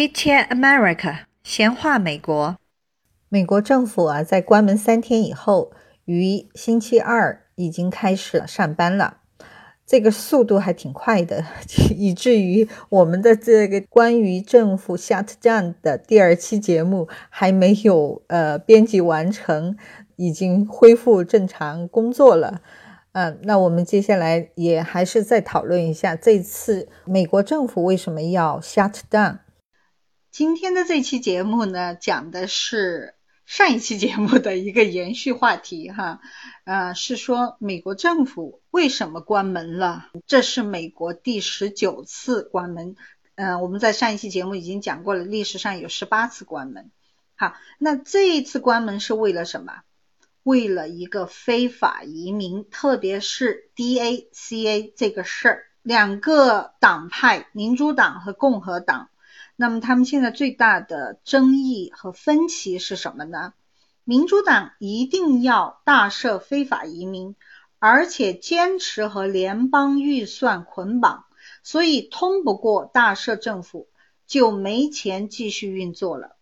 Chit Chat America，闲话美国。美国政府啊，在关门三天以后，于星期二已经开始上班了。这个速度还挺快的，以至于我们的这个关于政府 shut down 的第二期节目还没有呃编辑完成，已经恢复正常工作了。嗯，那我们接下来也还是再讨论一下这次美国政府为什么要 shut down。今天的这期节目呢，讲的是上一期节目的一个延续话题哈，呃，是说美国政府为什么关门了？这是美国第十九次关门。嗯，我们在上一期节目已经讲过了，历史上有十八次关门。好，那这一次关门是为了什么？为了一个非法移民，特别是 DACA 这个事儿。两个党派，民主党和共和党。那么他们现在最大的争议和分歧是什么呢？民主党一定要大赦非法移民，而且坚持和联邦预算捆绑，所以通不过大赦政府就没钱继续运作了。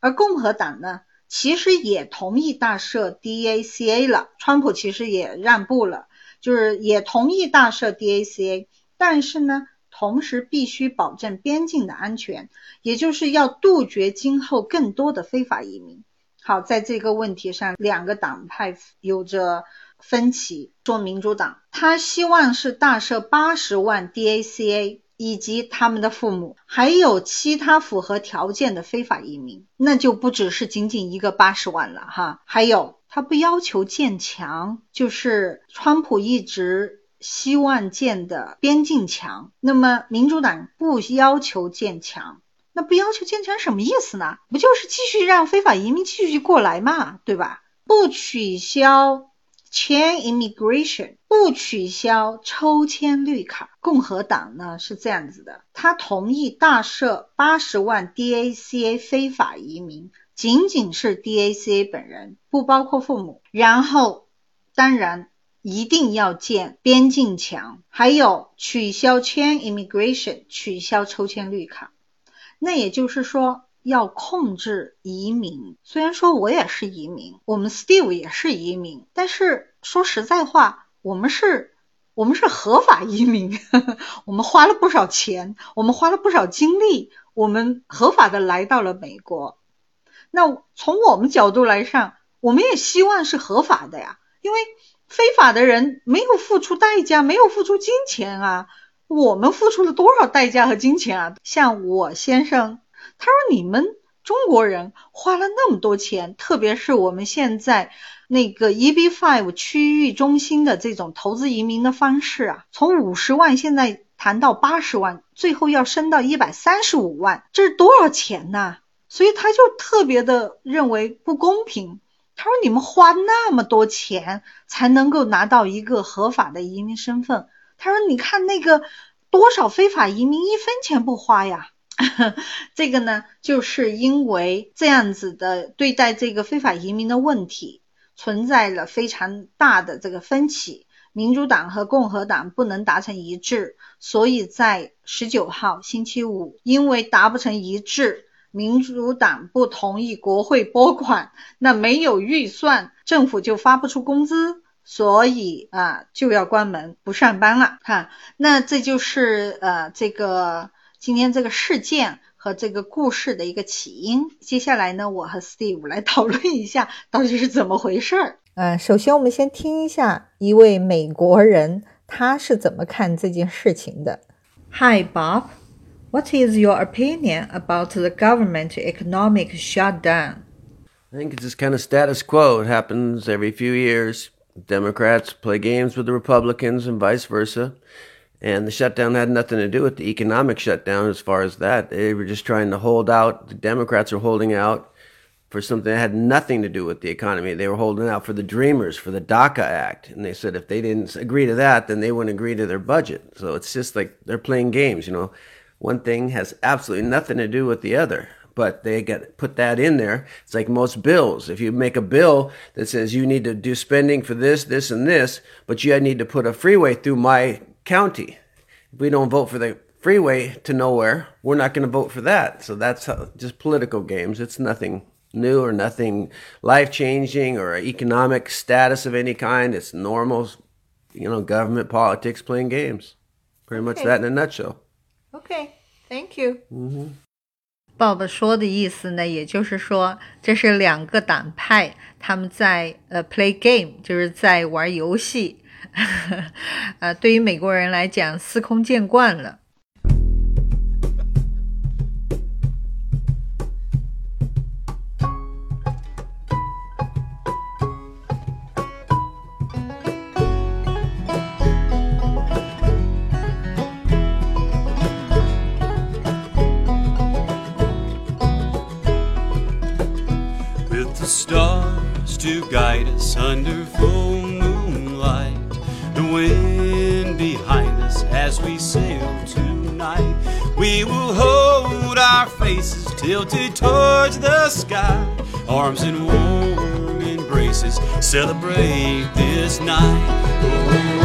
而共和党呢，其实也同意大赦 DACA 了，川普其实也让步了，就是也同意大赦 DACA，但是呢？同时必须保证边境的安全，也就是要杜绝今后更多的非法移民。好，在这个问题上，两个党派有着分歧。说民主党，他希望是大赦八十万 DACA 以及他们的父母，还有其他符合条件的非法移民，那就不只是仅仅一个八十万了哈。还有，他不要求建墙，就是川普一直。希望建的边境墙，那么民主党不要求建墙，那不要求建墙什么意思呢？不就是继续让非法移民继续过来嘛，对吧？不取消 chain immigration，不取消抽签绿卡。共和党呢是这样子的，他同意大赦八十万 DACA 非法移民，仅仅是 DACA 本人，不包括父母。然后，当然。一定要建边境墙，还有取消 chain immigration，取消抽签绿卡。那也就是说，要控制移民。虽然说我也是移民，我们 Steve 也是移民，但是说实在话，我们是，我们是合法移民。我们花了不少钱，我们花了不少精力，我们合法的来到了美国。那从我们角度来上，我们也希望是合法的呀，因为。非法的人没有付出代价，没有付出金钱啊！我们付出了多少代价和金钱啊？像我先生，他说你们中国人花了那么多钱，特别是我们现在那个 EB Five 区域中心的这种投资移民的方式啊，从五十万现在谈到八十万，最后要升到一百三十五万，这是多少钱呐？所以他就特别的认为不公平。他说：“你们花那么多钱才能够拿到一个合法的移民身份。”他说：“你看那个多少非法移民一分钱不花呀？” 这个呢，就是因为这样子的对待这个非法移民的问题存在了非常大的这个分歧，民主党和共和党不能达成一致，所以在十九号星期五，因为达不成一致。民主党不同意国会拨款，那没有预算，政府就发不出工资，所以啊就要关门不上班了哈。那这就是呃这个今天这个事件和这个故事的一个起因。接下来呢，我和 Steve 来讨论一下到底是怎么回事儿。呃，首先我们先听一下一位美国人他是怎么看这件事情的。Hi Bob。What is your opinion about the government economic shutdown? I think it's just kind of status quo. It happens every few years. Democrats play games with the Republicans and vice versa. And the shutdown had nothing to do with the economic shutdown as far as that. They were just trying to hold out. The Democrats are holding out for something that had nothing to do with the economy. They were holding out for the Dreamers, for the DACA Act. And they said if they didn't agree to that, then they wouldn't agree to their budget. So it's just like they're playing games, you know one thing has absolutely nothing to do with the other but they get put that in there. It's like most bills. If you make a bill that says you need to do spending for this, this, and this, but you need to put a freeway through my county. If we don't vote for the freeway to nowhere. We're not going to vote for that. So that's how, just political games. It's nothing new or nothing life changing or economic status of any kind. It's normal, you know, government politics playing games. Pretty much Okay. that in a nutshell. Okay, thank you. Bob 说的意思呢，也就是说，这是两个党派，他们在呃 play game，就是在玩游戏。呃，对于美国人来讲，司空见惯了。Under full moonlight. The wind behind us as we sail tonight. We will hold our faces tilted towards the sky, arms in warm embraces. Celebrate this night.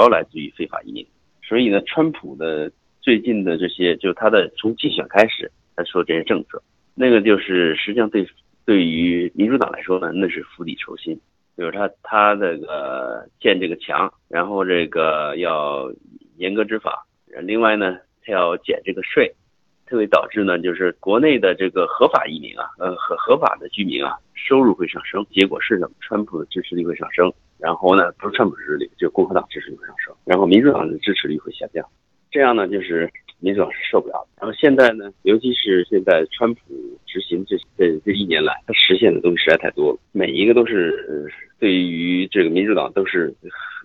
主要来自于非法移民，所以呢，川普的最近的这些，就他的从竞选开始他说这些政策，那个就是实际上对对于民主党来说呢，那是釜底抽薪，就是他他这个建这个墙，然后这个要严格执法，另外呢，他要减这个税，它会导致呢，就是国内的这个合法移民啊，呃合合法的居民啊，收入会上升。结果是什么？川普的支持率会上升，然后呢，不是川普支持率，就共和党支持率会上升，然后民主党的支持率会下降。这样呢，就是民主党是受不了的。然后现在呢，尤其是现在川普执行这这这一年来，他实现的东西实在太多了，每一个都是对于这个民主党都是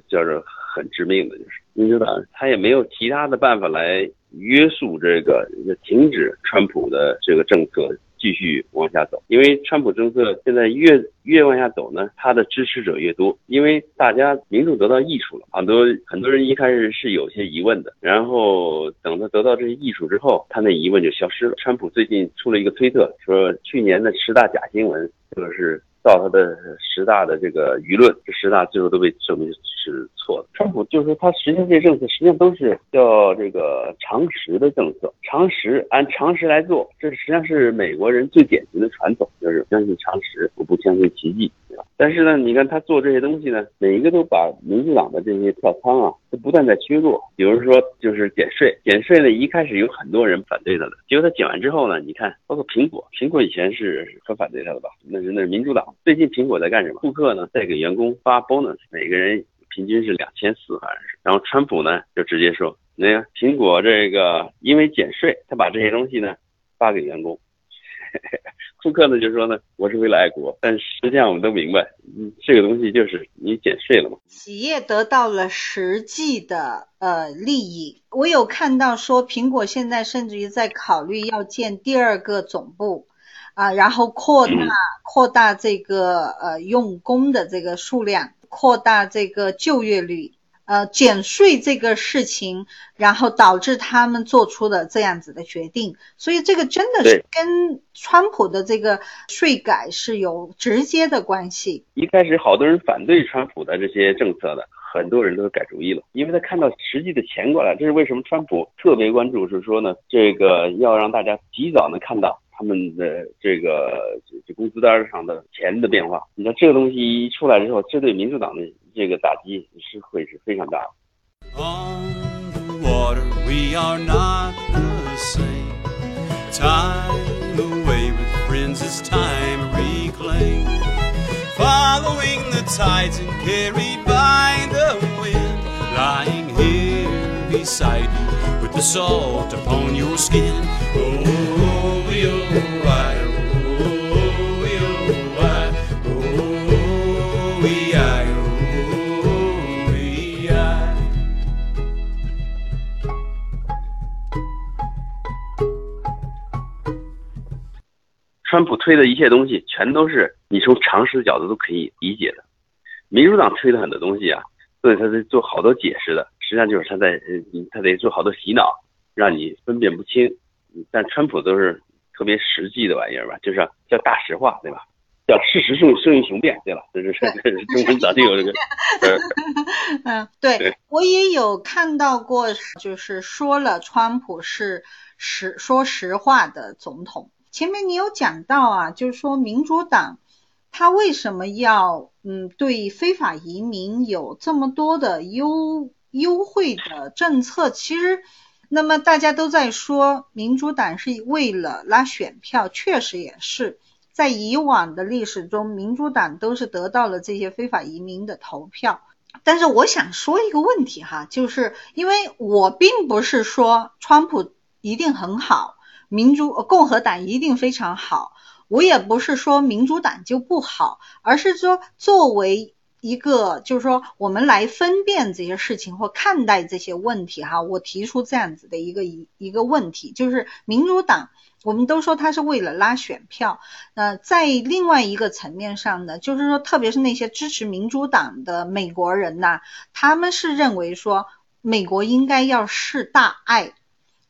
叫做很致命的，就是民主党他也没有其他的办法来约束这个停止川普的这个政策继续往下走，因为川普政策现在越越往下走呢，他的支持者越多，因为大家民众得到益处了，很多很多人一开始是有些疑问的，然后等他得到这些益处之后，他那疑问就消失了。川普最近出了一个推特，说去年的十大假新闻就是。到他的十大的这个舆论，这十大最后都被证明是错的。川普就是说，他实行这些政策，实际上都是叫这个常识的政策，常识按常识来做，这实际上是美国人最典型的传统，就是相信常识，我不相信奇迹，对吧？但是呢，你看他做这些东西呢，每一个都把民主党的这些票仓啊，都不断在削弱。比如说，就是减税，减税呢，一开始有很多人反对他的，结果他减完之后呢，你看，包括苹果，苹果以前是很反对他的吧？那是那是民主党。最近苹果在干什么？库克呢在给员工发 bonus，每个人平均是两千四，好像是。然后川普呢就直接说，那个苹果这个因为减税，他把这些东西呢发给员工。库克呢就说呢，我是为了爱国，但实际上我们都明白，嗯，这个东西就是你减税了嘛。企业得到了实际的呃利益。我有看到说，苹果现在甚至于在考虑要建第二个总部。啊，然后扩大 扩大这个呃用工的这个数量，扩大这个就业率，呃减税这个事情，然后导致他们做出的这样子的决定，所以这个真的是跟川普的这个税改是有直接的关系。一开始好多人反对川普的这些政策的，很多人都改主意了，因为他看到实际的钱过来，这是为什么川普特别关注，是说呢，这个要让大家及早能看到。他们的这个这这工资单上的钱的变化，你看这个东西一出来之后，这对民主党的这个打击是会是非常大的。Beside you with the salt upon your skin. Oh, 川普推的一切东西，全都是你从常识的角度都可以理解的。民主党推的很多东西啊，对他在做好多解释的，实际上就是他在，他得做好多洗脑，让你分辨不清但川普都是特别实际的玩意儿吧，就是叫大实话，对吧？叫事实胜胜于雄辩，对吧？这是这是中文早就有这个。嗯，对我也有看到过，就是说了川普是实说实话的总统。前面你有讲到啊，就是说民主党他为什么要嗯对非法移民有这么多的优优惠的政策？其实，那么大家都在说民主党是为了拉选票，确实也是。在以往的历史中，民主党都是得到了这些非法移民的投票。但是我想说一个问题哈，就是因为我并不是说川普一定很好，民主共和党一定非常好，我也不是说民主党就不好，而是说作为一个就是说我们来分辨这些事情或看待这些问题哈，我提出这样子的一个一一个问题，就是民主党。我们都说他是为了拉选票，那在另外一个层面上呢，就是说，特别是那些支持民主党的美国人呐，他们是认为说，美国应该要示大爱，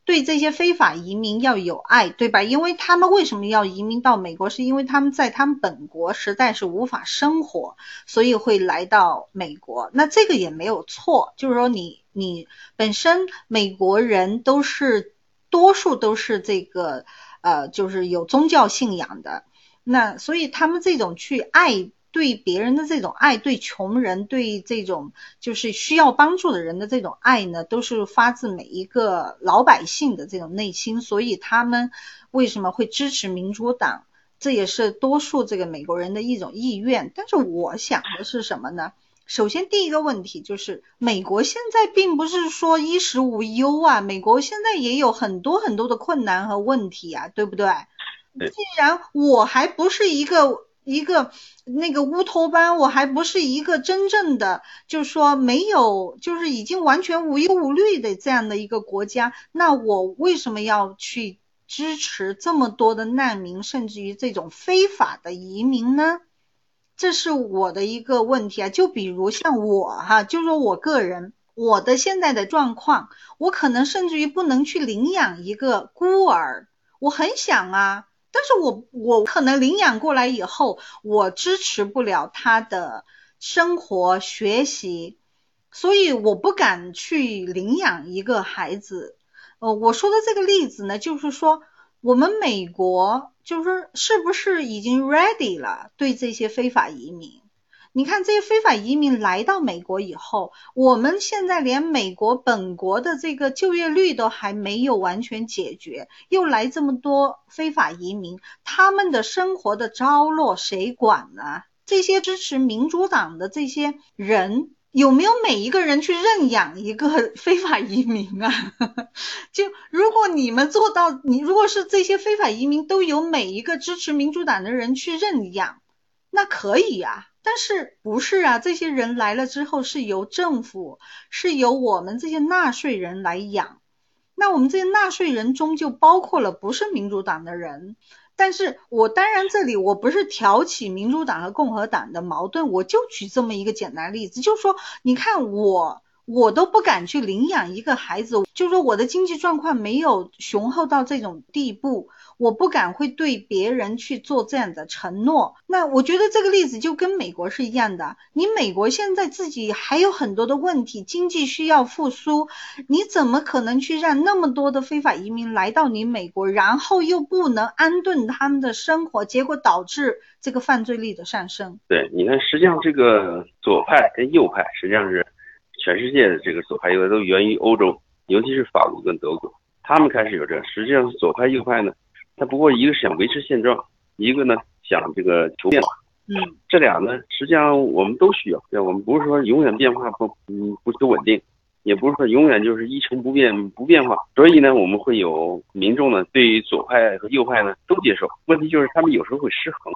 对这些非法移民要有爱，对吧？因为他们为什么要移民到美国？是因为他们在他们本国实在是无法生活，所以会来到美国。那这个也没有错，就是说，你你本身美国人都是多数都是这个。呃，就是有宗教信仰的，那所以他们这种去爱对别人的这种爱，对穷人，对这种就是需要帮助的人的这种爱呢，都是发自每一个老百姓的这种内心。所以他们为什么会支持民主党，这也是多数这个美国人的一种意愿。但是我想的是什么呢？首先，第一个问题就是，美国现在并不是说衣食无忧啊，美国现在也有很多很多的困难和问题啊，对不对？既然我还不是一个一个那个乌托邦，我还不是一个真正的，就是说没有，就是已经完全无忧无虑的这样的一个国家，那我为什么要去支持这么多的难民，甚至于这种非法的移民呢？这是我的一个问题啊，就比如像我哈，就说我个人，我的现在的状况，我可能甚至于不能去领养一个孤儿，我很想啊，但是我我可能领养过来以后，我支持不了他的生活学习，所以我不敢去领养一个孩子。呃，我说的这个例子呢，就是说我们美国。就是是不是已经 ready 了？对这些非法移民，你看这些非法移民来到美国以后，我们现在连美国本国的这个就业率都还没有完全解决，又来这么多非法移民，他们的生活的着落谁管呢？这些支持民主党的这些人。有没有每一个人去认养一个 非法移民啊？就如果你们做到，你如果是这些非法移民都有每一个支持民主党的人去认养，那可以呀。但是不是啊？这些人来了之后是由政府，是由我们这些纳税人来养。那我们这些纳税人中就包括了不是民主党的人。但是我当然这里我不是挑起民主党和共和党的矛盾，我就举这么一个简单例子，就是说，你看我我都不敢去领养一个孩子，就是说我的经济状况没有雄厚到这种地步。我不敢会对别人去做这样的承诺。那我觉得这个例子就跟美国是一样的。你美国现在自己还有很多的问题，经济需要复苏，你怎么可能去让那么多的非法移民来到你美国，然后又不能安顿他们的生活，结果导致这个犯罪率的上升？对，你看，实际上这个左派跟右派实际上是全世界的这个左派右派都源于欧洲，尤其是法国跟德国，他们开始有这。实际上是，左派右派呢？他不过一个是想维持现状，一个呢想这个求变化。嗯，这俩呢，实际上我们都需要。对，我们不是说永远变化不嗯不求稳定，也不是说永远就是一成不变不变化。所以呢，我们会有民众呢，对于左派和右派呢都接受。问题就是他们有时候会失衡。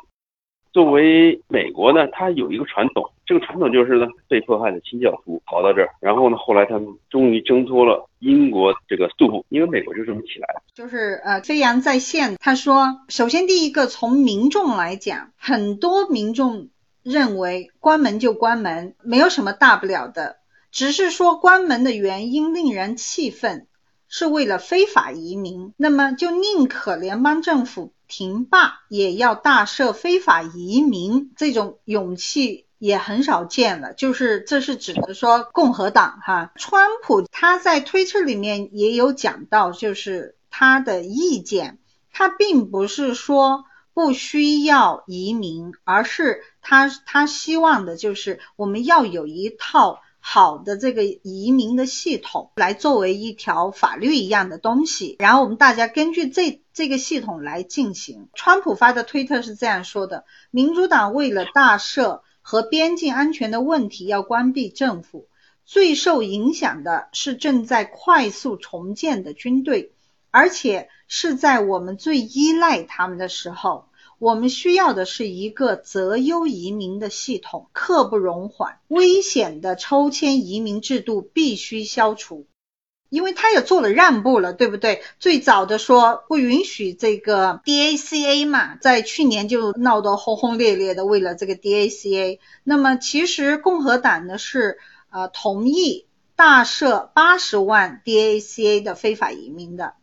作为美国呢，它有一个传统，这个传统就是呢，被迫害的清教徒跑到这儿，然后呢，后来他们终于挣脱了英国这个束缚，因为美国就这么起来了。就是呃，飞扬在线他说，首先第一个从民众来讲，很多民众认为关门就关门，没有什么大不了的，只是说关门的原因令人气愤，是为了非法移民，那么就宁可联邦政府停罢，也要大赦非法移民，这种勇气也很少见了。就是这是指的说共和党哈，川普他在推特里面也有讲到，就是他的意见，他并不是说不需要移民，而是他他希望的就是我们要有一套。好的，这个移民的系统来作为一条法律一样的东西，然后我们大家根据这这个系统来进行。川普发的推特是这样说的：民主党为了大赦和边境安全的问题要关闭政府，最受影响的是正在快速重建的军队，而且是在我们最依赖他们的时候。我们需要的是一个择优移民的系统，刻不容缓。危险的抽签移民制度必须消除，因为他也做了让步了，对不对？最早的说不允许这个 DACA 嘛，在去年就闹得轰轰烈烈的，为了这个 DACA。那么其实共和党呢是呃同意大赦八十万 DACA 的非法移民的。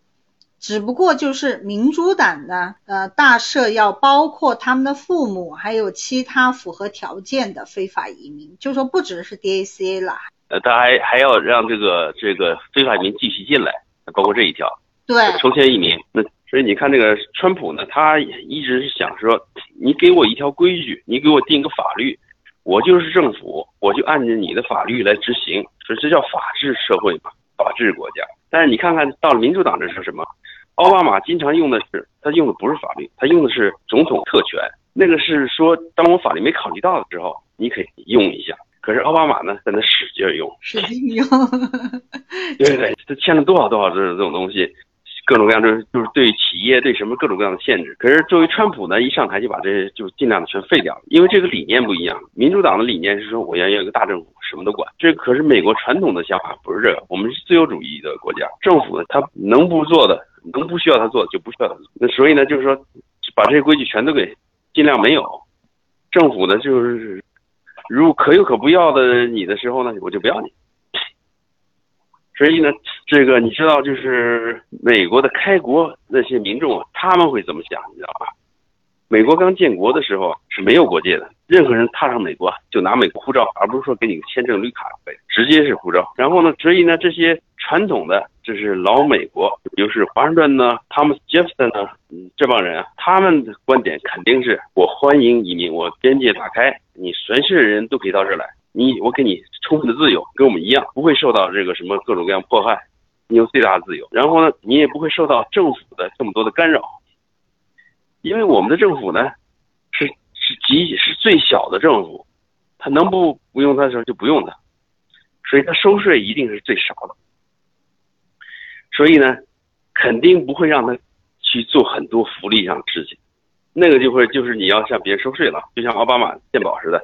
只不过就是民主党呢，呃，大赦要包括他们的父母，还有其他符合条件的非法移民，就说不只是 DACA 了。呃，他还还要让这个这个非法移民继续进来，包括这一条。对。抽签移民，那所以你看这个川普呢，他一直是想说，你给我一条规矩，你给我定个法律，我就是政府，我就按照你的法律来执行，所以这叫法治社会嘛，法治国家。但是你看看到了民主党这是什么？奥巴马经常用的是，他用的不是法律，他用的是总统特权。那个是说，当我法律没考虑到的时候，你可以用一下。可是奥巴马呢，在那使劲用，使劲用。对对，他签了多少多少这这种东西，各种各样的就是对企业对什么各种各样的限制。可是作为川普呢，一上台就把这就尽量的全废掉了，因为这个理念不一样。民主党的理念是说，我要要一个大政府，什么都管。这可是美国传统的想法不是这个，我们是自由主义的国家，政府呢，他能不做的。能不需要他做就不需要他做，那所以呢，就是说，把这些规矩全都给尽量没有。政府呢，就是如可有可不要的你的时候呢，我就不要你。所以呢，这个你知道，就是美国的开国那些民众啊，他们会怎么想，你知道吧？美国刚建国的时候是没有国界的，任何人踏上美国就拿美国护照，而不是说给你签证绿卡，直接是护照。然后呢，所以呢，这些传统的就是老美国，就是华盛顿呢，汤姆杰弗森呢，这帮人啊，他们的观点肯定是我欢迎移民，我边界打开，你全世界人都可以到这儿来，你我给你充分的自由，跟我们一样，不会受到这个什么各种各样迫害，你有最大的自由。然后呢，你也不会受到政府的这么多的干扰。因为我们的政府呢，是是极是最小的政府，他能不不用他的时候就不用他，所以他收税一定是最少的，所以呢，肯定不会让他去做很多福利上的事情，那个就会就是你要向别人收税了，就像奥巴马健保似的，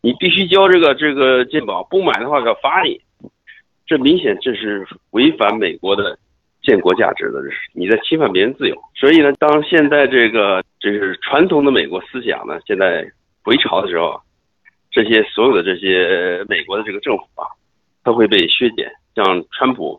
你必须交这个这个健保，不买的话要罚你，这明显这是违反美国的。建国价值的，这是你在侵犯别人自由。所以呢，当现在这个就是传统的美国思想呢，现在回潮的时候，这些所有的这些美国的这个政府啊，它会被削减。像川普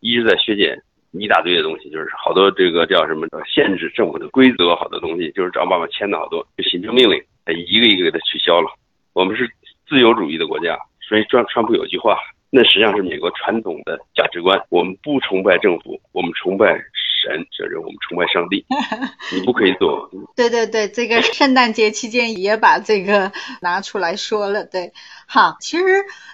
一直在削减一大堆的东西，就是好多这个叫什么限制政府的规则，好多东西就是奥巴马签的好多就行政命令，他一个一个给他取消了。我们是自由主义的国家，所以川川普有句话。那实际上是美国传统的价值观。我们不崇拜政府，我们崇拜神，这是我们崇拜上帝。你不可以做。对对对，这个 圣诞节期间也把这个拿出来说了。对，好，其实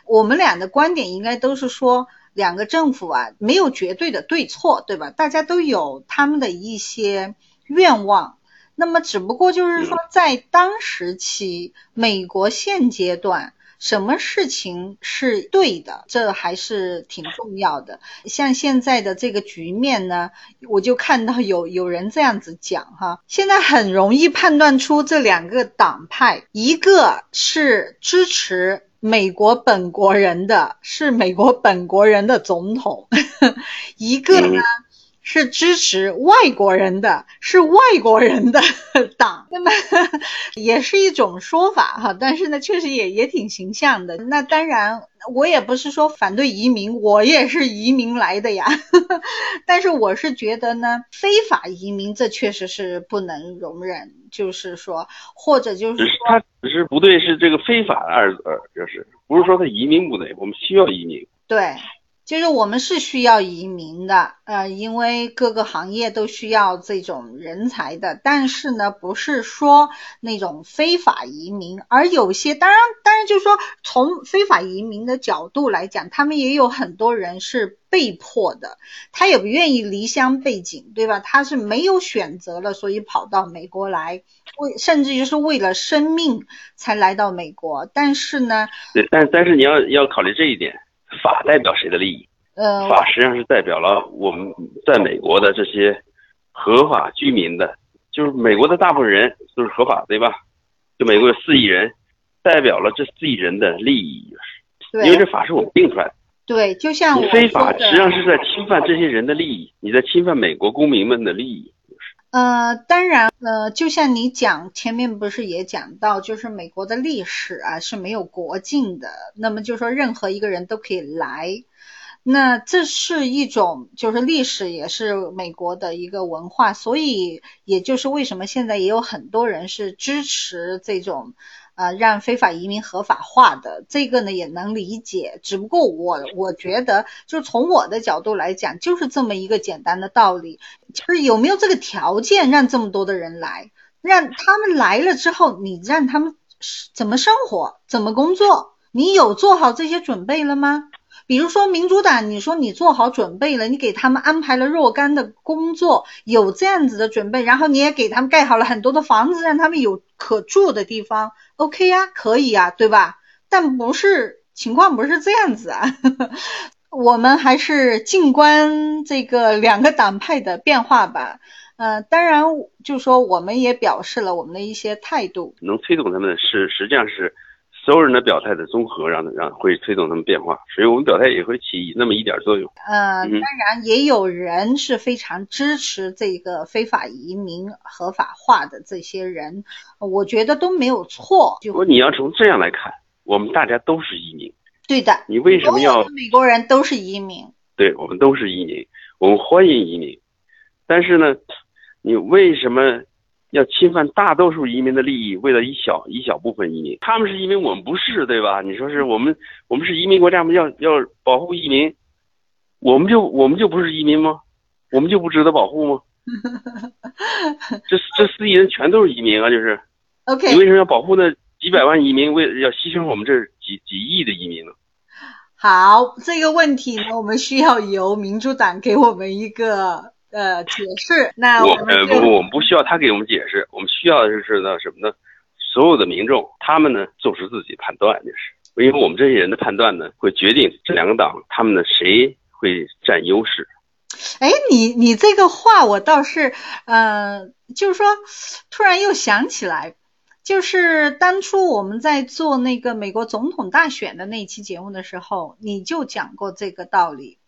我们俩的观点应该都是说，两个政府啊没有绝对的对错，对吧？大家都有他们的一些愿望。那么只不过就是说，在当时期，美国现阶段。什么事情是对的，这还是挺重要的。像现在的这个局面呢，我就看到有有人这样子讲哈，现在很容易判断出这两个党派，一个是支持美国本国人的，是美国本国人的总统，一个呢是支持外国人的，是外国人的 党，那么 也是一种说法哈。但是呢，确实也也挺形象的。那当然，我也不是说反对移民，我也是移民来的呀。但是我是觉得呢，非法移民这确实是不能容忍，就是说，或者就是说，他只是不对，是这个非法二字，就是不是说他移民不对，我们需要移民。对。就是我们是需要移民的，呃，因为各个行业都需要这种人才的。但是呢，不是说那种非法移民，而有些当然，当然就是说，从非法移民的角度来讲，他们也有很多人是被迫的，他也不愿意离乡背井，对吧？他是没有选择了，所以跑到美国来，为甚至就是为了生命才来到美国。但是呢，对，但但是你要要考虑这一点。法代表谁的利益？呃，法实际上是代表了我们在美国的这些合法居民的，就是美国的大部分人都是合法，对吧？就美国有四亿人，代表了这四亿人的利益，因为这法是我们定出来的。对，就像你非法实际上是在侵犯这些人的利益，你在侵犯美国公民们的利益。呃，当然，呃，就像你讲前面不是也讲到，就是美国的历史啊是没有国境的，那么就说任何一个人都可以来，那这是一种就是历史也是美国的一个文化，所以也就是为什么现在也有很多人是支持这种。啊，让非法移民合法化的这个呢也能理解，只不过我我觉得，就是从我的角度来讲，就是这么一个简单的道理，就是有没有这个条件让这么多的人来，让他们来了之后，你让他们怎么生活，怎么工作，你有做好这些准备了吗？比如说民主党，你说你做好准备了，你给他们安排了若干的工作，有这样子的准备，然后你也给他们盖好了很多的房子，让他们有可住的地方，OK 呀，可以呀，对吧？但不是情况不是这样子啊，我们还是静观这个两个党派的变化吧。呃，当然就说我们也表示了我们的一些态度，能推动他们是实际上是。所有人的表态的综合，让让会推动他们变化，所以我们表态也会起那么一点作用。呃，当然也有人是非常支持这个非法移民合法化的这些人，我觉得都没有错。如果你要从这样来看，我们大家都是移民。对的。你为什么要？美国人都是移民。对，我们都是移民，我们欢迎移民。但是呢，你为什么？要侵犯大多数移民的利益，为了一小一小部分移民，他们是移民，我们不是，对吧？你说是我们，我们是移民国家吗？要要保护移民，我们就我们就不是移民吗？我们就不值得保护吗？这这四亿人全都是移民啊，就是。OK。你为什么要保护那几百万移民？为要牺牲我们这几几亿的移民呢？好，这个问题呢，我们需要由民主党给我们一个。呃，解释那我呃不不，我们不需要他给我们解释，我们需要的是呢什么呢？所有的民众他们呢做出自己判断，就是因为我们这些人的判断呢，会决定这两个党他们的谁会占优势。哎，你你这个话我倒是呃，就是说突然又想起来，就是当初我们在做那个美国总统大选的那期节目的时候，你就讲过这个道理。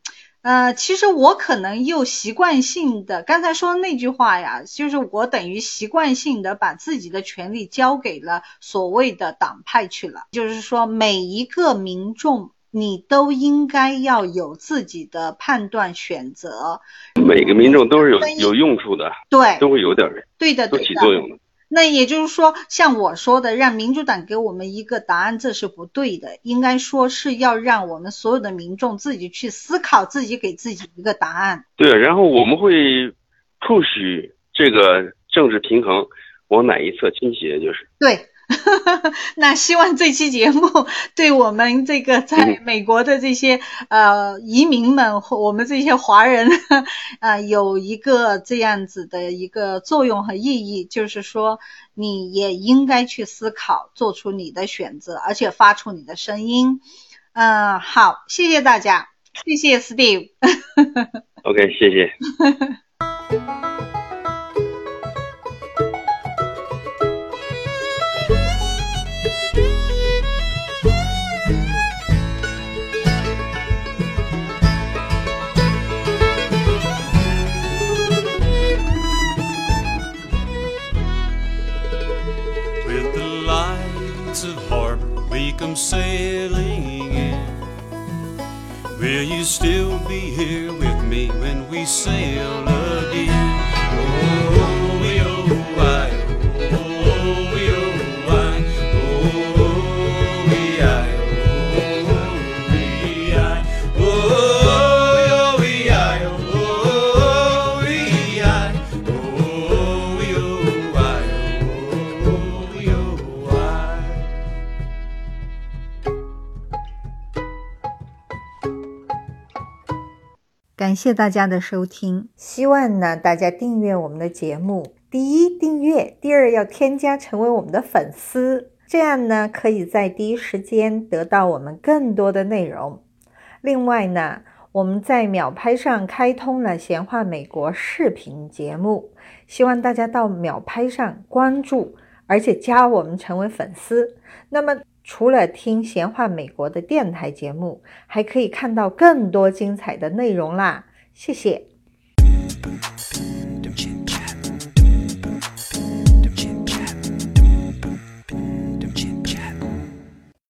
呃，其实我可能又习惯性的刚才说的那句话呀，就是我等于习惯性的把自己的权利交给了所谓的党派去了。就是说，每一个民众你都应该要有自己的判断选择。每个民众都是有有用处的，对，都会有点，对的，都起作用的。那也就是说，像我说的，让民主党给我们一个答案，这是不对的。应该说是要让我们所有的民众自己去思考，自己给自己一个答案。对，然后我们会 push 这个政治平衡往哪一侧倾斜，就是对。那希望这期节目对我们这个在美国的这些呃移民们和我们这些华人 啊有一个这样子的一个作用和意义，就是说你也应该去思考，做出你的选择，而且发出你的声音。嗯，好，谢谢大家，谢谢 Steve。OK，谢谢。sailing in? Will you still be here with me when we sail again? Oh. 感谢大家的收听，希望呢大家订阅我们的节目。第一，订阅；第二，要添加成为我们的粉丝，这样呢可以在第一时间得到我们更多的内容。另外呢，我们在秒拍上开通了闲话美国视频节目，希望大家到秒拍上关注，而且加我们成为粉丝。那么除了听闲话美国的电台节目，还可以看到更多精彩的内容啦！谢谢。